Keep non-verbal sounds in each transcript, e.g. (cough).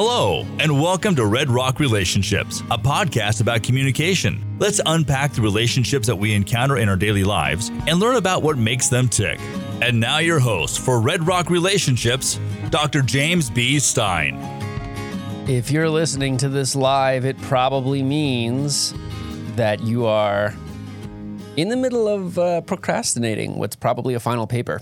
Hello, and welcome to Red Rock Relationships, a podcast about communication. Let's unpack the relationships that we encounter in our daily lives and learn about what makes them tick. And now, your host for Red Rock Relationships, Dr. James B. Stein. If you're listening to this live, it probably means that you are in the middle of uh, procrastinating what's probably a final paper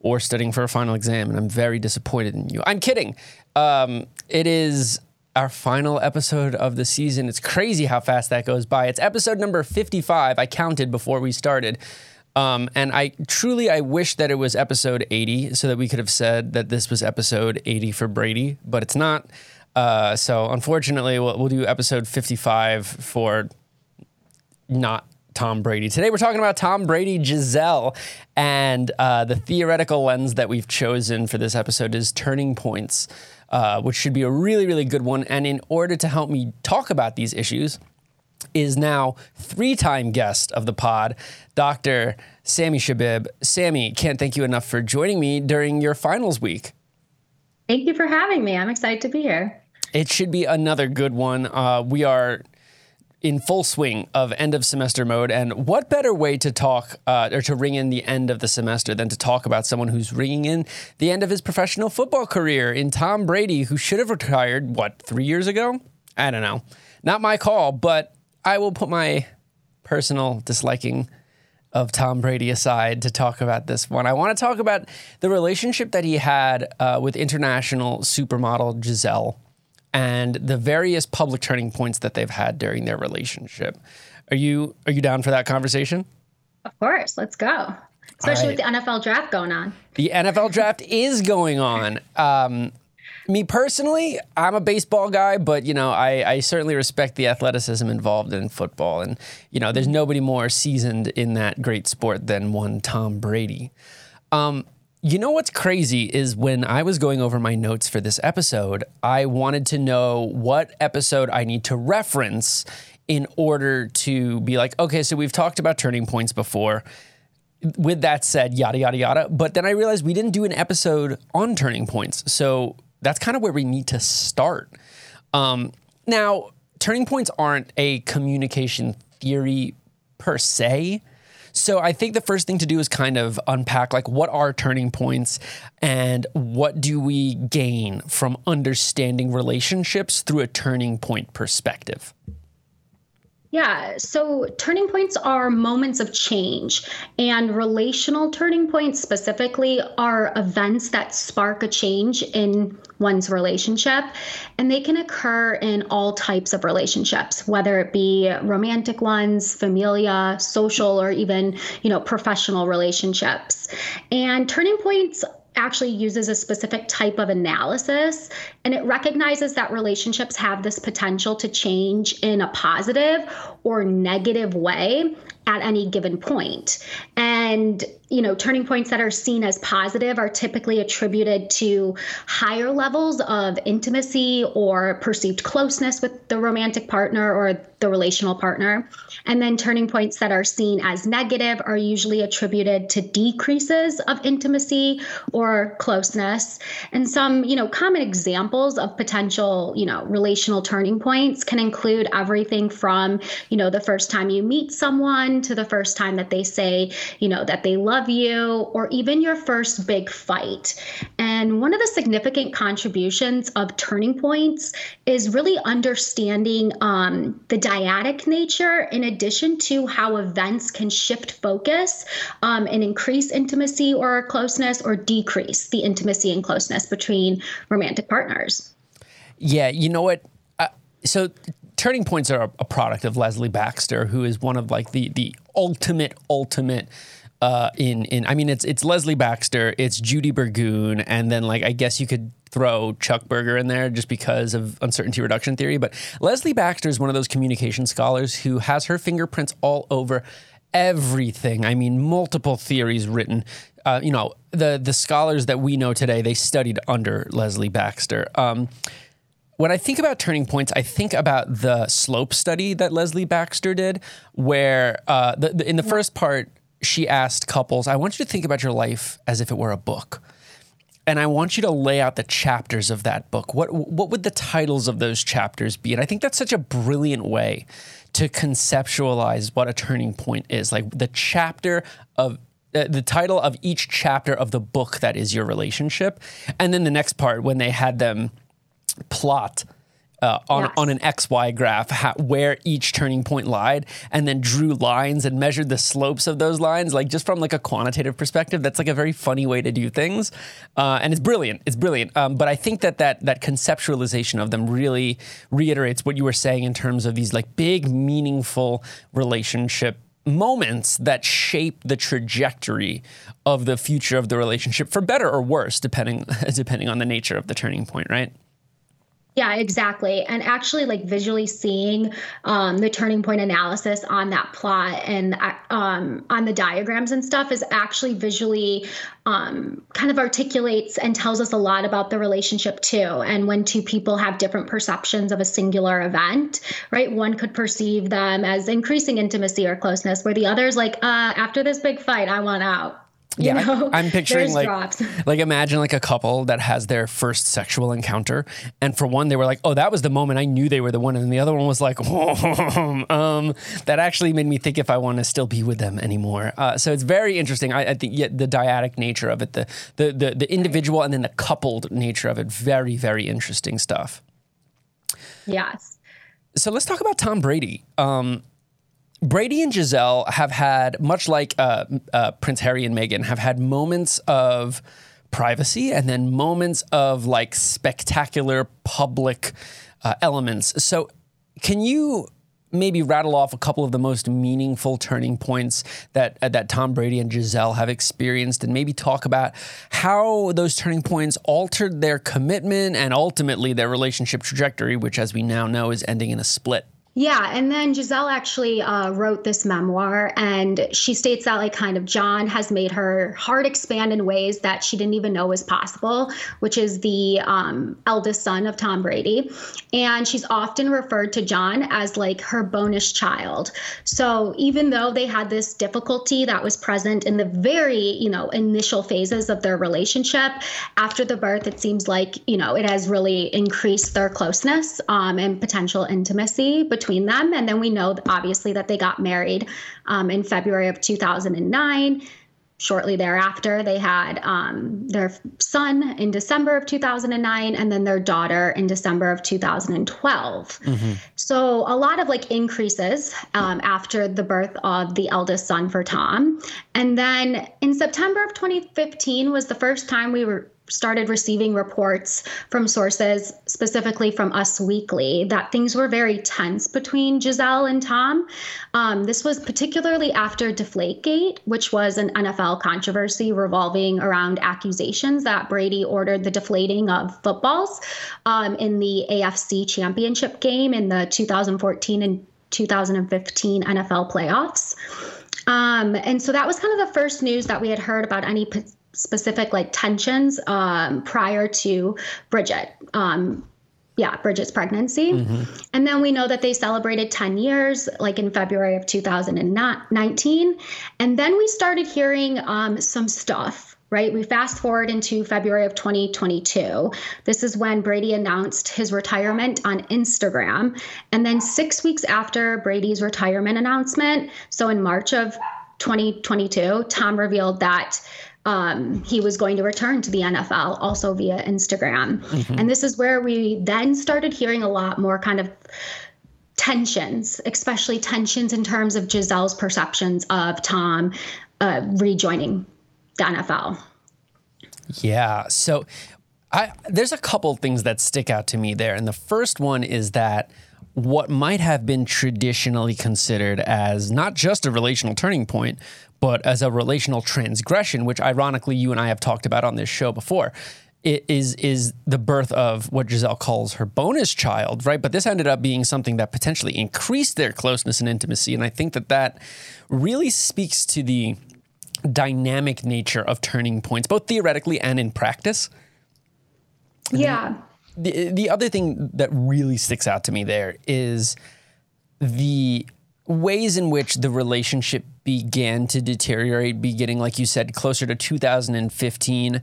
or studying for a final exam, and I'm very disappointed in you. I'm kidding. Um, it is our final episode of the season. It's crazy how fast that goes by. It's episode number 55. I counted before we started. Um, and I truly, I wish that it was episode 80 so that we could have said that this was episode 80 for Brady, but it's not. Uh, so unfortunately, we'll, we'll do episode 55 for not Tom Brady. Today we're talking about Tom Brady, Gisele, and uh, the theoretical lens that we've chosen for this episode is turning points, uh, which should be a really, really good one. And in order to help me talk about these issues, is now three-time guest of the pod, Dr. Sami Shebib. Sami, can't thank you enough for joining me during your finals week. Thank you for having me. I'm excited to be here. It should be another good one. Uh, we are in full swing of end of semester mode. And what better way to talk uh, or to ring in the end of the semester than to talk about someone who's ringing in the end of his professional football career in Tom Brady, who should have retired, what, three years ago? I don't know. Not my call, but I will put my personal disliking of Tom Brady aside to talk about this one. I want to talk about the relationship that he had uh, with international supermodel Gisele and the various public turning points that they've had during their relationship. Are you are you down for that conversation? Of course, let's go. Especially right. with the NFL draft going on. The NFL draft is going on. Um, me personally, I'm a baseball guy, but you know, I, I, certainly respect the athleticism involved in football, and you know, there's nobody more seasoned in that great sport than one Tom Brady. Um, you know what's crazy is when I was going over my notes for this episode, I wanted to know what episode I need to reference in order to be like, okay, so we've talked about turning points before. With that said, yada, yada, yada. But then I realized we didn't do an episode on turning points. So that's kind of where we need to start. Um, now, turning points aren't a communication theory per se so I think the first thing to do is kind of unpack like what are turning points and what do we gain from understanding relationships through a turning point perspective. Yeah, so turning points are moments of change, and relational turning points specifically are events that spark a change in one's relationship. And they can occur in all types of relationships, whether it be romantic ones, familia, social, or even, you know, professional relationships. And turning points actually uses a specific type of analysis and it recognizes that relationships have this potential to change in a positive or negative way at any given point. And, you know, turning points that are seen as positive are typically attributed to higher levels of intimacy or perceived closeness with the romantic partner or the relational partner. And then turning points that are seen as negative are usually attributed to decreases of intimacy or closeness. And some, you know, common examples of potential, you know, relational turning points can include everything from, you know, the first time you meet someone to the first time that they say, you know, that they love you or even your first big fight. And one of the significant contributions of turning points is really understanding um, the dyadic nature in addition to how events can shift focus um, and increase intimacy or closeness or decrease the intimacy and closeness between romantic partners. Yeah, you know what? Uh, so turning points are a product of Leslie Baxter, who is one of like the the ultimate ultimate uh, in in I mean it's it's Leslie Baxter, it's Judy Burgoon, and then like I guess you could throw Chuck Berger in there just because of uncertainty reduction theory. But Leslie Baxter is one of those communication scholars who has her fingerprints all over everything. I mean, multiple theories written. Uh, you know, the the scholars that we know today, they studied under Leslie Baxter. Um, when I think about turning points, I think about the slope study that Leslie Baxter did, where uh, the, the, in the first part, she asked couples, I want you to think about your life as if it were a book. and I want you to lay out the chapters of that book. What what would the titles of those chapters be? And I think that's such a brilliant way to conceptualize what a turning point is. Like the chapter of uh, the title of each chapter of the book that is your relationship, and then the next part when they had them plot uh, on, yes. on an XY graph how, where each turning point lied and then drew lines and measured the slopes of those lines, like just from like a quantitative perspective. That's like a very funny way to do things. Uh, and it's brilliant. It's brilliant. Um, but I think that, that that conceptualization of them really reiterates what you were saying in terms of these like big, meaningful relationship moments that shape the trajectory of the future of the relationship for better or worse, depending (laughs) depending on the nature of the turning point, right? Yeah, exactly. And actually, like visually seeing um, the turning point analysis on that plot and um, on the diagrams and stuff is actually visually um, kind of articulates and tells us a lot about the relationship too. And when two people have different perceptions of a singular event, right? One could perceive them as increasing intimacy or closeness, where the other is like, uh, after this big fight, I want out yeah, know, I'm picturing like drops. (laughs) like imagine like a couple that has their first sexual encounter, and for one they were like, "Oh, that was the moment I knew they were the one," and the other one was like, oh, (laughs) um, "That actually made me think if I want to still be with them anymore." Uh, so it's very interesting. I, I think yeah, the dyadic nature of it, the, the the the individual, and then the coupled nature of it, very very interesting stuff. Yes. So let's talk about Tom Brady. Um, Brady and Gisele have had, much like uh, uh, Prince Harry and Meghan, have had moments of privacy and then moments of like spectacular public uh, elements. So, can you maybe rattle off a couple of the most meaningful turning points that uh, that Tom Brady and Gisele have experienced, and maybe talk about how those turning points altered their commitment and ultimately their relationship trajectory, which, as we now know, is ending in a split. Yeah, and then Gisele actually uh, wrote this memoir, and she states that like kind of John has made her heart expand in ways that she didn't even know was possible, which is the um, eldest son of Tom Brady, and she's often referred to John as like her bonus child. So even though they had this difficulty that was present in the very you know initial phases of their relationship, after the birth, it seems like you know it has really increased their closeness um, and potential intimacy between them. And then we know, obviously, that they got married um, in February of 2009. Shortly thereafter, they had um, their son in December of 2009, and then their daughter in December of 2012. Mm-hmm. So, a lot of like increases um, after the birth of the eldest son for Tom. And then in September of 2015 was the first time we were started receiving reports from sources, specifically from Us Weekly, that things were very tense between Gisele and Tom. Um, this was particularly after Deflategate, which was an NFL controversy revolving around accusations that Brady ordered the deflating of footballs um, in the AFC championship game in the 2014 and 2015 NFL playoffs. Um, and so that was kind of the first news that we had heard about any specific like tensions um, prior to Bridget. Um, yeah, Bridget's pregnancy. Mm-hmm. And then we know that they celebrated 10 years, like in February of 2019. And then we started hearing um, some stuff, right? We fast forward into February of 2022. This is when Brady announced his retirement on Instagram. And then six weeks after Brady's retirement announcement, so in March of 2022, Tom revealed that um, he was going to return to the NFL also via Instagram. Mm-hmm. And this is where we then started hearing a lot more kind of tensions, especially tensions in terms of Gisele's perceptions of Tom uh, rejoining the NFL. Yeah. So I, there's a couple things that stick out to me there. And the first one is that what might have been traditionally considered as not just a relational turning point, but as a relational transgression, which ironically you and I have talked about on this show before. It is is the birth of what Gisele calls her bonus child, right? But this ended up being something that potentially increased their closeness and intimacy, and I think that that really speaks to the dynamic nature of turning points, both theoretically and in practice. Yeah. The, the other thing that really sticks out to me there is the ways in which the relationship began to deteriorate, beginning, like you said, closer to 2015.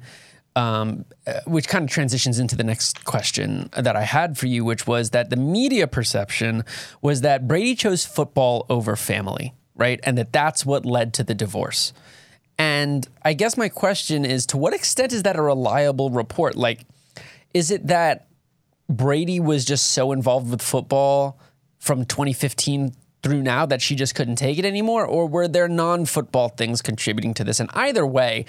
um, uh, which kind of transitions into the next question that I had for you, which was that the media perception was that Brady chose football over family, right? And that that's what led to the divorce. And I guess my question is to what extent is that a reliable report? Like, is it that Brady was just so involved with football from 2015 through now that she just couldn't take it anymore? Or were there non football things contributing to this? And either way,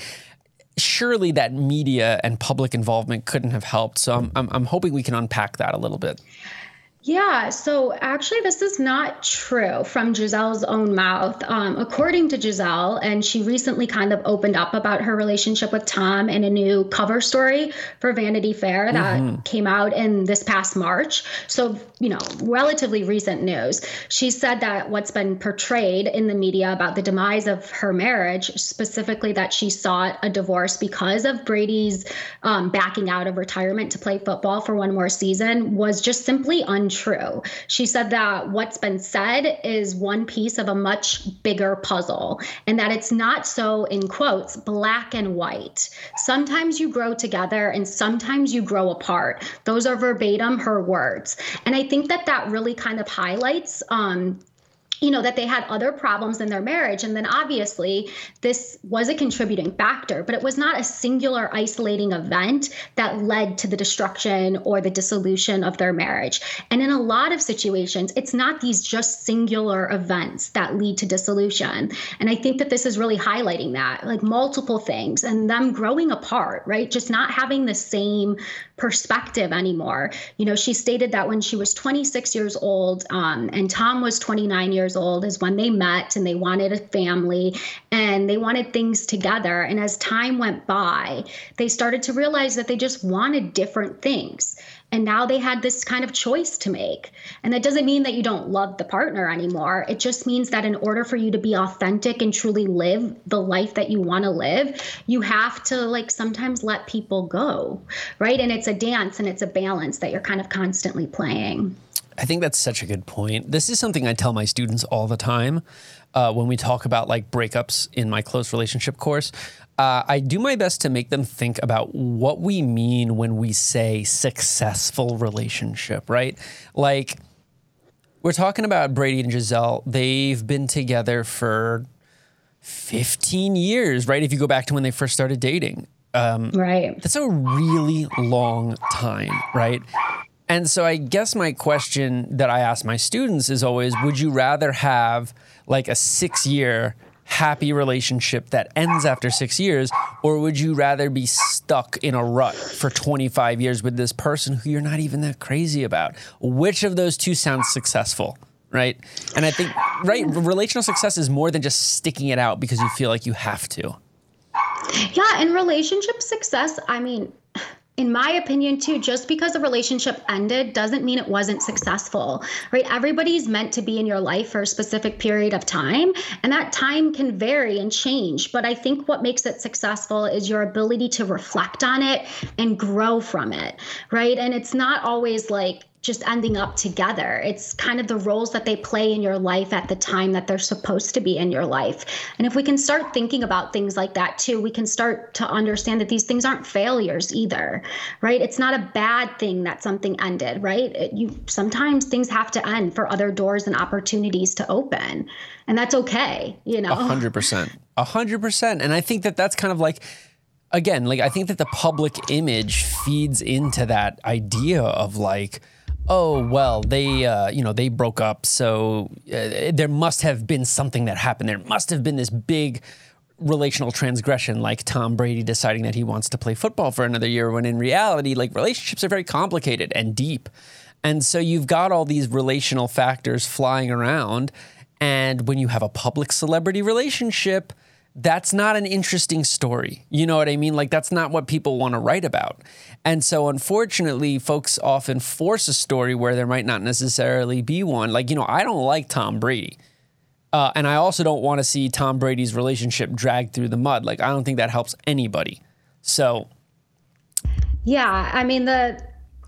surely that media and public involvement couldn't have helped. So I'm, I'm, I'm hoping we can unpack that a little bit. Yeah, so actually, this is not true from Gisele's own mouth. Um, according to Gisele, and she recently kind of opened up about her relationship with Tom in a new cover story for Vanity Fair that mm-hmm. came out in this past March. So, you know, relatively recent news. She said that what's been portrayed in the media about the demise of her marriage, specifically that she sought a divorce because of Brady's um, backing out of retirement to play football for one more season, was just simply untrue untrue. She said that what's been said is one piece of a much bigger puzzle, and that it's not so, in quotes, black and white. Sometimes you grow together and sometimes you grow apart. Those are verbatim her words. And I think that that really kind of highlights um, you know that they had other problems in their marriage. And then obviously this was a contributing factor but it was not a singular isolating event that led to the destruction or the dissolution of their marriage. And in a lot of situations it's not these just singular events that lead to dissolution. And i think that this is really highlighting that like multiple things and them growing apart right? Just not having the same perspective anymore. You know she stated that when she was 26 years old um, and tom was 29 years years old is when they met and they wanted a family and they wanted things together. And as time went by, they started to realize that they just wanted different things. And now they had this kind of choice to make. And that doesn't mean that you don't love the partner anymore. It just means that in order for you to be authentic and truly live the life that you want to live, you have to like sometimes let people go, right? And it's a dance and it's a balance that you're kind of constantly playing. I think that's such a good point. This is something I tell my students all the time uh, when we talk about like breakups in my close relationship course. Uh, I do my best to make them think about what we mean when we say successful relationship, right? Like, we're talking about Brady and Gisele. They've been together for 15 years, right? If you go back to when they first started dating. Um, right. That's a really long time, right? And so I guess my question that I ask my students is always would you rather have like a 6 year happy relationship that ends after 6 years or would you rather be stuck in a rut for 25 years with this person who you're not even that crazy about? Which of those two sounds successful? Right? And I think right relational success is more than just sticking it out because you feel like you have to. Yeah, and relationship success, I mean, in my opinion too just because a relationship ended doesn't mean it wasn't successful right? Everybody's meant to be in your life for a specific period of time and that time can vary and change but i think what makes it successful is your ability to reflect on it and grow from it right? And it's not always like just ending up together. It's kind of the roles that they play in your life at the time that they're supposed to be in your life. And if we can start thinking about things like that too, we can start to understand that these things aren't failures either, right? It's not a bad thing that something ended, right? It, you sometimes things have to end for other doors and opportunities to open, and that's okay, you know. A hundred percent, a hundred percent. And I think that that's kind of like again, like I think that the public image feeds into that idea of like oh well they uh, you know they broke up. So uh, there must have been something that happened. There must have been this big relational transgression like Tom Brady deciding that he wants to play football for another year when in reality like relationships are very complicated and deep. And so you've got all these relational factors flying around and when you have a public celebrity relationship that's not an interesting story. You know what I mean? Like, that's not what people want to write about. And so, unfortunately, folks often force a story where there might not necessarily be one. Like, you know, I don't like Tom Brady. Uh, and I also don't want to see Tom Brady's relationship dragged through the mud. Like, I don't think that helps anybody. So, yeah, I mean, the,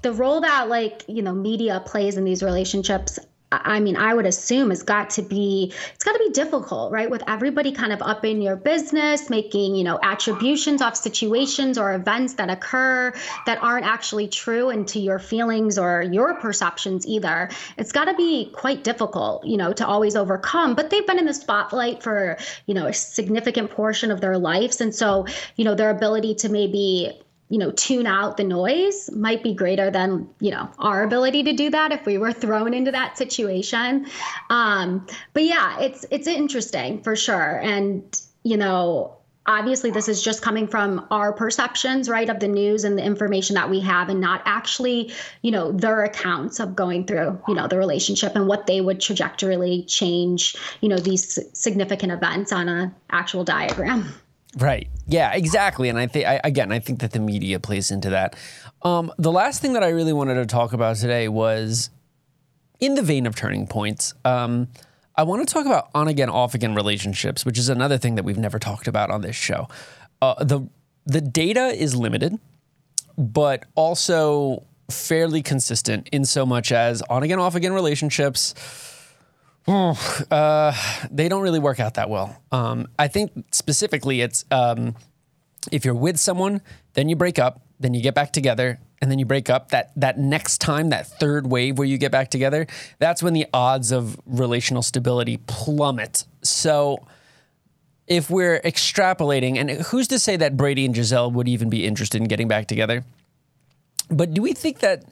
the role that like you know media plays in these relationships I mean, I would assume has got to be it's got to be difficult, right? With everybody kind of up in your business, making you know attributions of situations or events that occur that aren't actually true into your feelings or your perceptions either. It's got to be quite difficult, you know, to always overcome. But they've been in the spotlight for you know a significant portion of their lives, and so you know their ability to maybe you know tune out the noise might be greater than you know our ability to do that if we were thrown into that situation. Um, but yeah it's it's interesting for sure. And you know obviously this is just coming from our perceptions right of the news and the information that we have and not actually you know their accounts of going through you know the relationship and what they would trajectorily change you know these significant events on a actual diagram Right. Yeah, exactly. And I think, again, I think that the media plays into that. Um, the last thing that I really wanted to talk about today was in the vein of turning points. Um, I want to talk about on again, off again relationships, which is another thing that we've never talked about on this show. Uh, the the data is limited, but also fairly consistent in so much as on again, off again relationships uh, they don't really work out that well. Um, I think specifically, it's um, if you're with someone, then you break up, then you get back together, and then you break up. That that next time, that third wave where you get back together, that's when the odds of relational stability plummet. So. If we're extrapolating, and who's to say that Brady and Gisele would even be interested in getting back together? But do we think that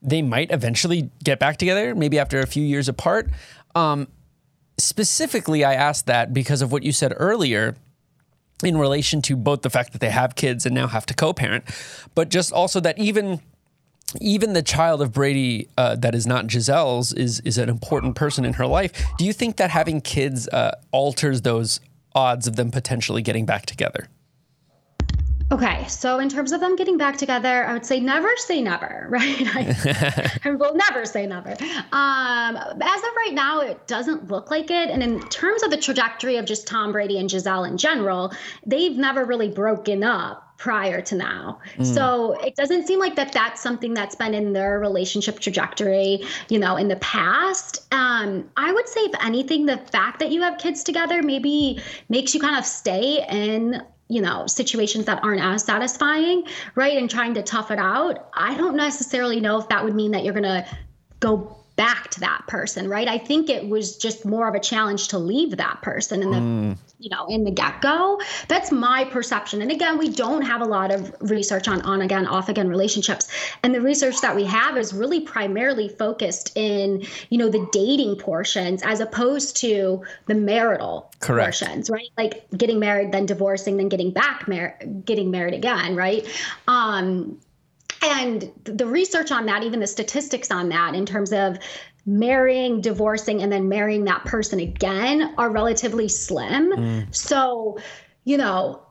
they might eventually get back together, maybe after a few years apart? Um, specifically, I asked that because of what you said earlier in relation to both the fact that they have kids and now have to co-parent, but just also that even even the child of Brady uh, that is not Gisele's is is an important person in her life. Do you think that having kids uh, alters those odds of them potentially getting back together? Okay, so in terms of them getting back together, I would say never say never, (laughs) right? I, (laughs) I will never say never. Um, as of right now, it doesn't look like it. And in terms of the trajectory of just Tom Brady and Gisele in general, they've never really broken up prior to now. Mm. So it doesn't seem like that that's something that's been in their relationship trajectory, you know, in the past. Um, I would say, if anything, the fact that you have kids together maybe makes you kind of stay in you know situations that aren't as satisfying right and trying to tough it out i don't necessarily know if that would mean that you're going to go back to that person right? I think it was just more of a challenge to leave that person in the mm. you know in the get-go. That's my perception. And again we don't have a lot of research on on again off again relationships. And the research that we have is really primarily focused in you know the dating portions as opposed to the marital Correct. portions right? Like getting married then divorcing then getting back married getting married again right? Um and the research on that, even the statistics on that, in terms of marrying, divorcing, and then marrying that person again, are relatively slim. Mm. So, you know,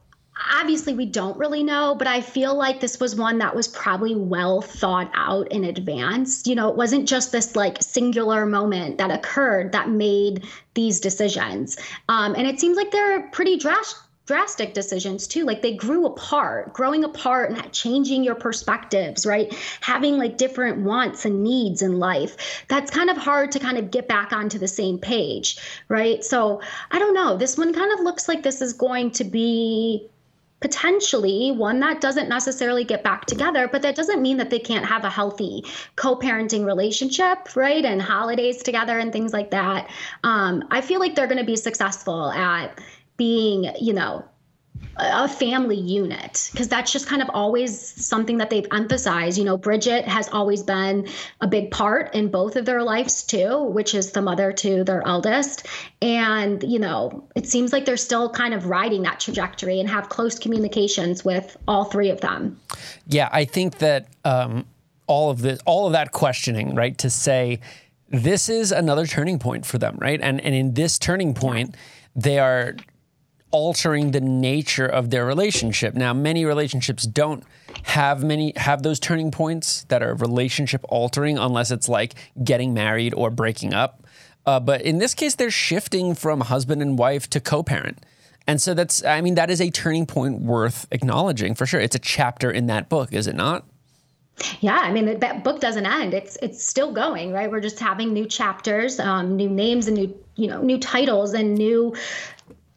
obviously we don't really know but i feel like this was one that was probably well thought out in advance you know it wasn't just this like singular moment that occurred that made these decisions um, and it seems like they're pretty drastic drastic decisions too. Like they grew apart. Growing apart and changing your perspectives right? Having like different wants and needs in life. That's kind of hard to kind of get back onto the same page right? So i don't know. This one kind of looks like this is going to be potentially one that doesn't necessarily get back together, but that doesn't mean that they can't have a healthy co parenting relationship, right? And holidays together and things like that. Um, I feel like they're going to be successful at being, you know, a family unit because that's just kind of always something that they've emphasized. You know, Bridget has always been a big part in both of their lives too, which is the mother to their eldest. And, you know, it seems like they're still kind of riding that trajectory and have close communications with all three of them. Yeah, I think that um, all of this, all of that questioning, right, to say this is another turning point for them, right? And and in this turning point, they are altering the nature of their relationship. Now, many relationships don't have many have those turning points that are relationship altering unless it's like getting married or breaking up. Uh, but in this case, they're shifting from husband and wife to co-parent. And so that's, I mean, that is a turning point worth acknowledging for sure. It's a chapter in that book, is it not? Yeah, I mean that book doesn't end. It's it's still going, right? We're just having new chapters, um, new names, and new you know new titles and new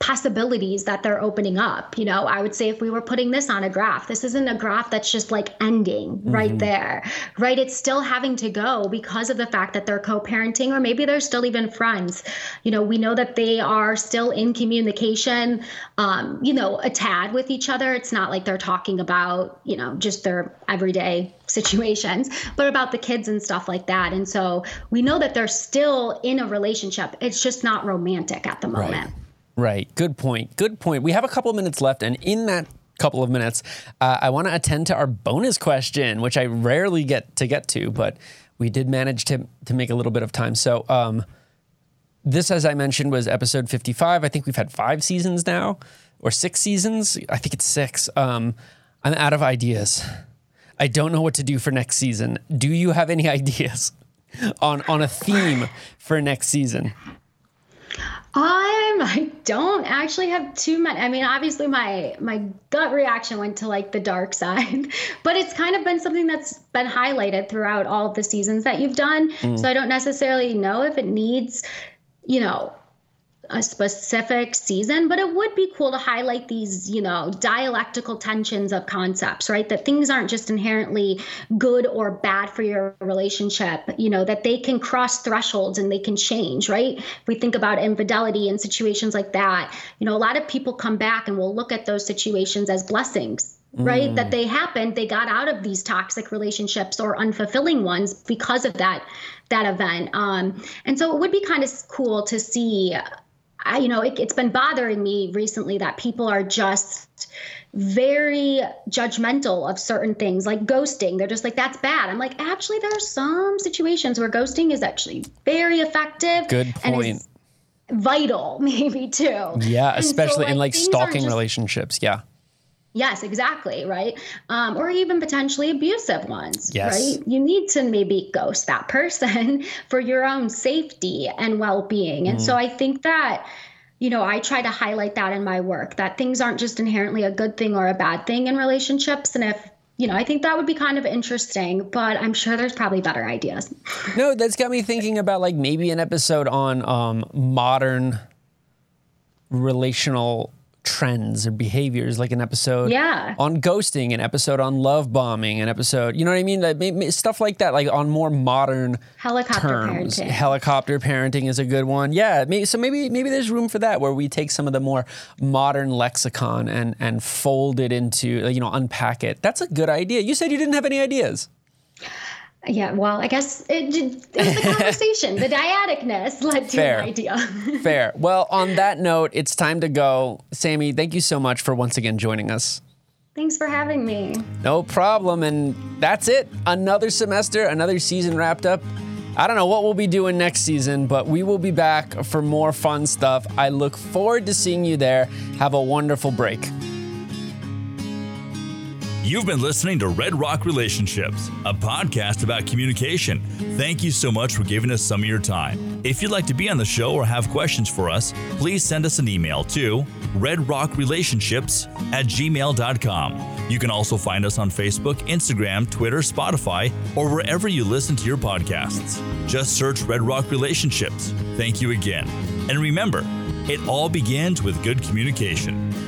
possibilities that they're opening up. You know, I would say if we were putting this on a graph, this isn't a graph that's just like ending mm-hmm. right there, right? It's still having to go because of the fact that they're co parenting, or maybe they're still even friends. You know, we know that they are still in communication, um, you know, a tad with each other. It's not like they're talking about, you know, just their everyday situations, but about the kids and stuff like that. And so we know that they're still in a relationship. It's just not romantic at the moment. Right. Right. Good point. Good point. We have a couple of minutes left, and in that couple of minutes, uh, I want to attend to our bonus question, which I rarely get to get to, but we did manage to to make a little bit of time. So, um, this, as I mentioned, was episode fifty-five. I think we've had five seasons now, or six seasons. I think it's six. Um, I'm out of ideas. I don't know what to do for next season. Do you have any (laughs) ideas on on a theme for next season? Um, (laughs) I don't actually have too many. I mean, obviously my my gut reaction went to like the dark (laughs) side, but it's kind of been something that's been highlighted throughout all of the seasons that you've done. Mm. So I don't necessarily know if it needs, you know, a specific season, but it would be cool to highlight these, you know, dialectical tensions of concepts, right? That things aren't just inherently good or bad for your relationship, you know, that they can cross thresholds and they can change, right? If we think about infidelity and situations like that, you know, a lot of people come back and will look at those situations as blessings right mm. that they happened they got out of these toxic relationships or unfulfilling ones because of that that event um and so it would be kind of cool to see I, you know, it, it's been bothering me recently that people are just very judgmental of certain things like ghosting. They're just like, that's bad. I'm like, actually, there are some situations where ghosting is actually very effective. Good point. vital, (laughs) maybe too. Yeah, especially so, like, in like stalking just, relationships. Yeah. Yes, exactly. Right. Um, or even potentially abusive ones. Yes. Right. You need to maybe ghost that person (laughs) for your own safety and well being. And mm. so I think that, you know, I try to highlight that in my work that things aren't just inherently a good thing or a bad thing in relationships. And if, you know, I think that would be kind of interesting, but I'm sure there's probably better ideas. (laughs) no, that's got me thinking about like maybe an episode on um, modern relational trends or behaviors, like an episode yeah. on ghosting, an episode on love bombing, an episode, you know what I mean? Like, stuff like that, like on more modern helicopter terms. parenting. Helicopter parenting is a good one. Yeah, maybe, so maybe maybe there's room for that where we take some of the more modern lexicon and and fold it into, you know, unpack it. That's a good idea. You said you didn't have any ideas. Yeah, well, I guess it, it was the (laughs) conversation, the dyadicness led to Fair. an idea. (laughs) Fair. Well, on that note, it's time to go. Sammy, thank you so much for once again joining us. Thanks for having me. No problem. And that's it. Another semester, another season wrapped up. I don't know what we'll be doing next season, but we will be back for more fun stuff. I look forward to seeing you there. Have a wonderful break. You've been listening to Red Rock Relationships, a podcast about communication. Thank you so much for giving us some of your time. If you'd like to be on the show or have questions for us, please send us an email to redrockrelationships at gmail.com. You can also find us on Facebook, Instagram, Twitter, Spotify, or wherever you listen to your podcasts. Just search Red Rock Relationships. Thank you again. And remember, it all begins with good communication.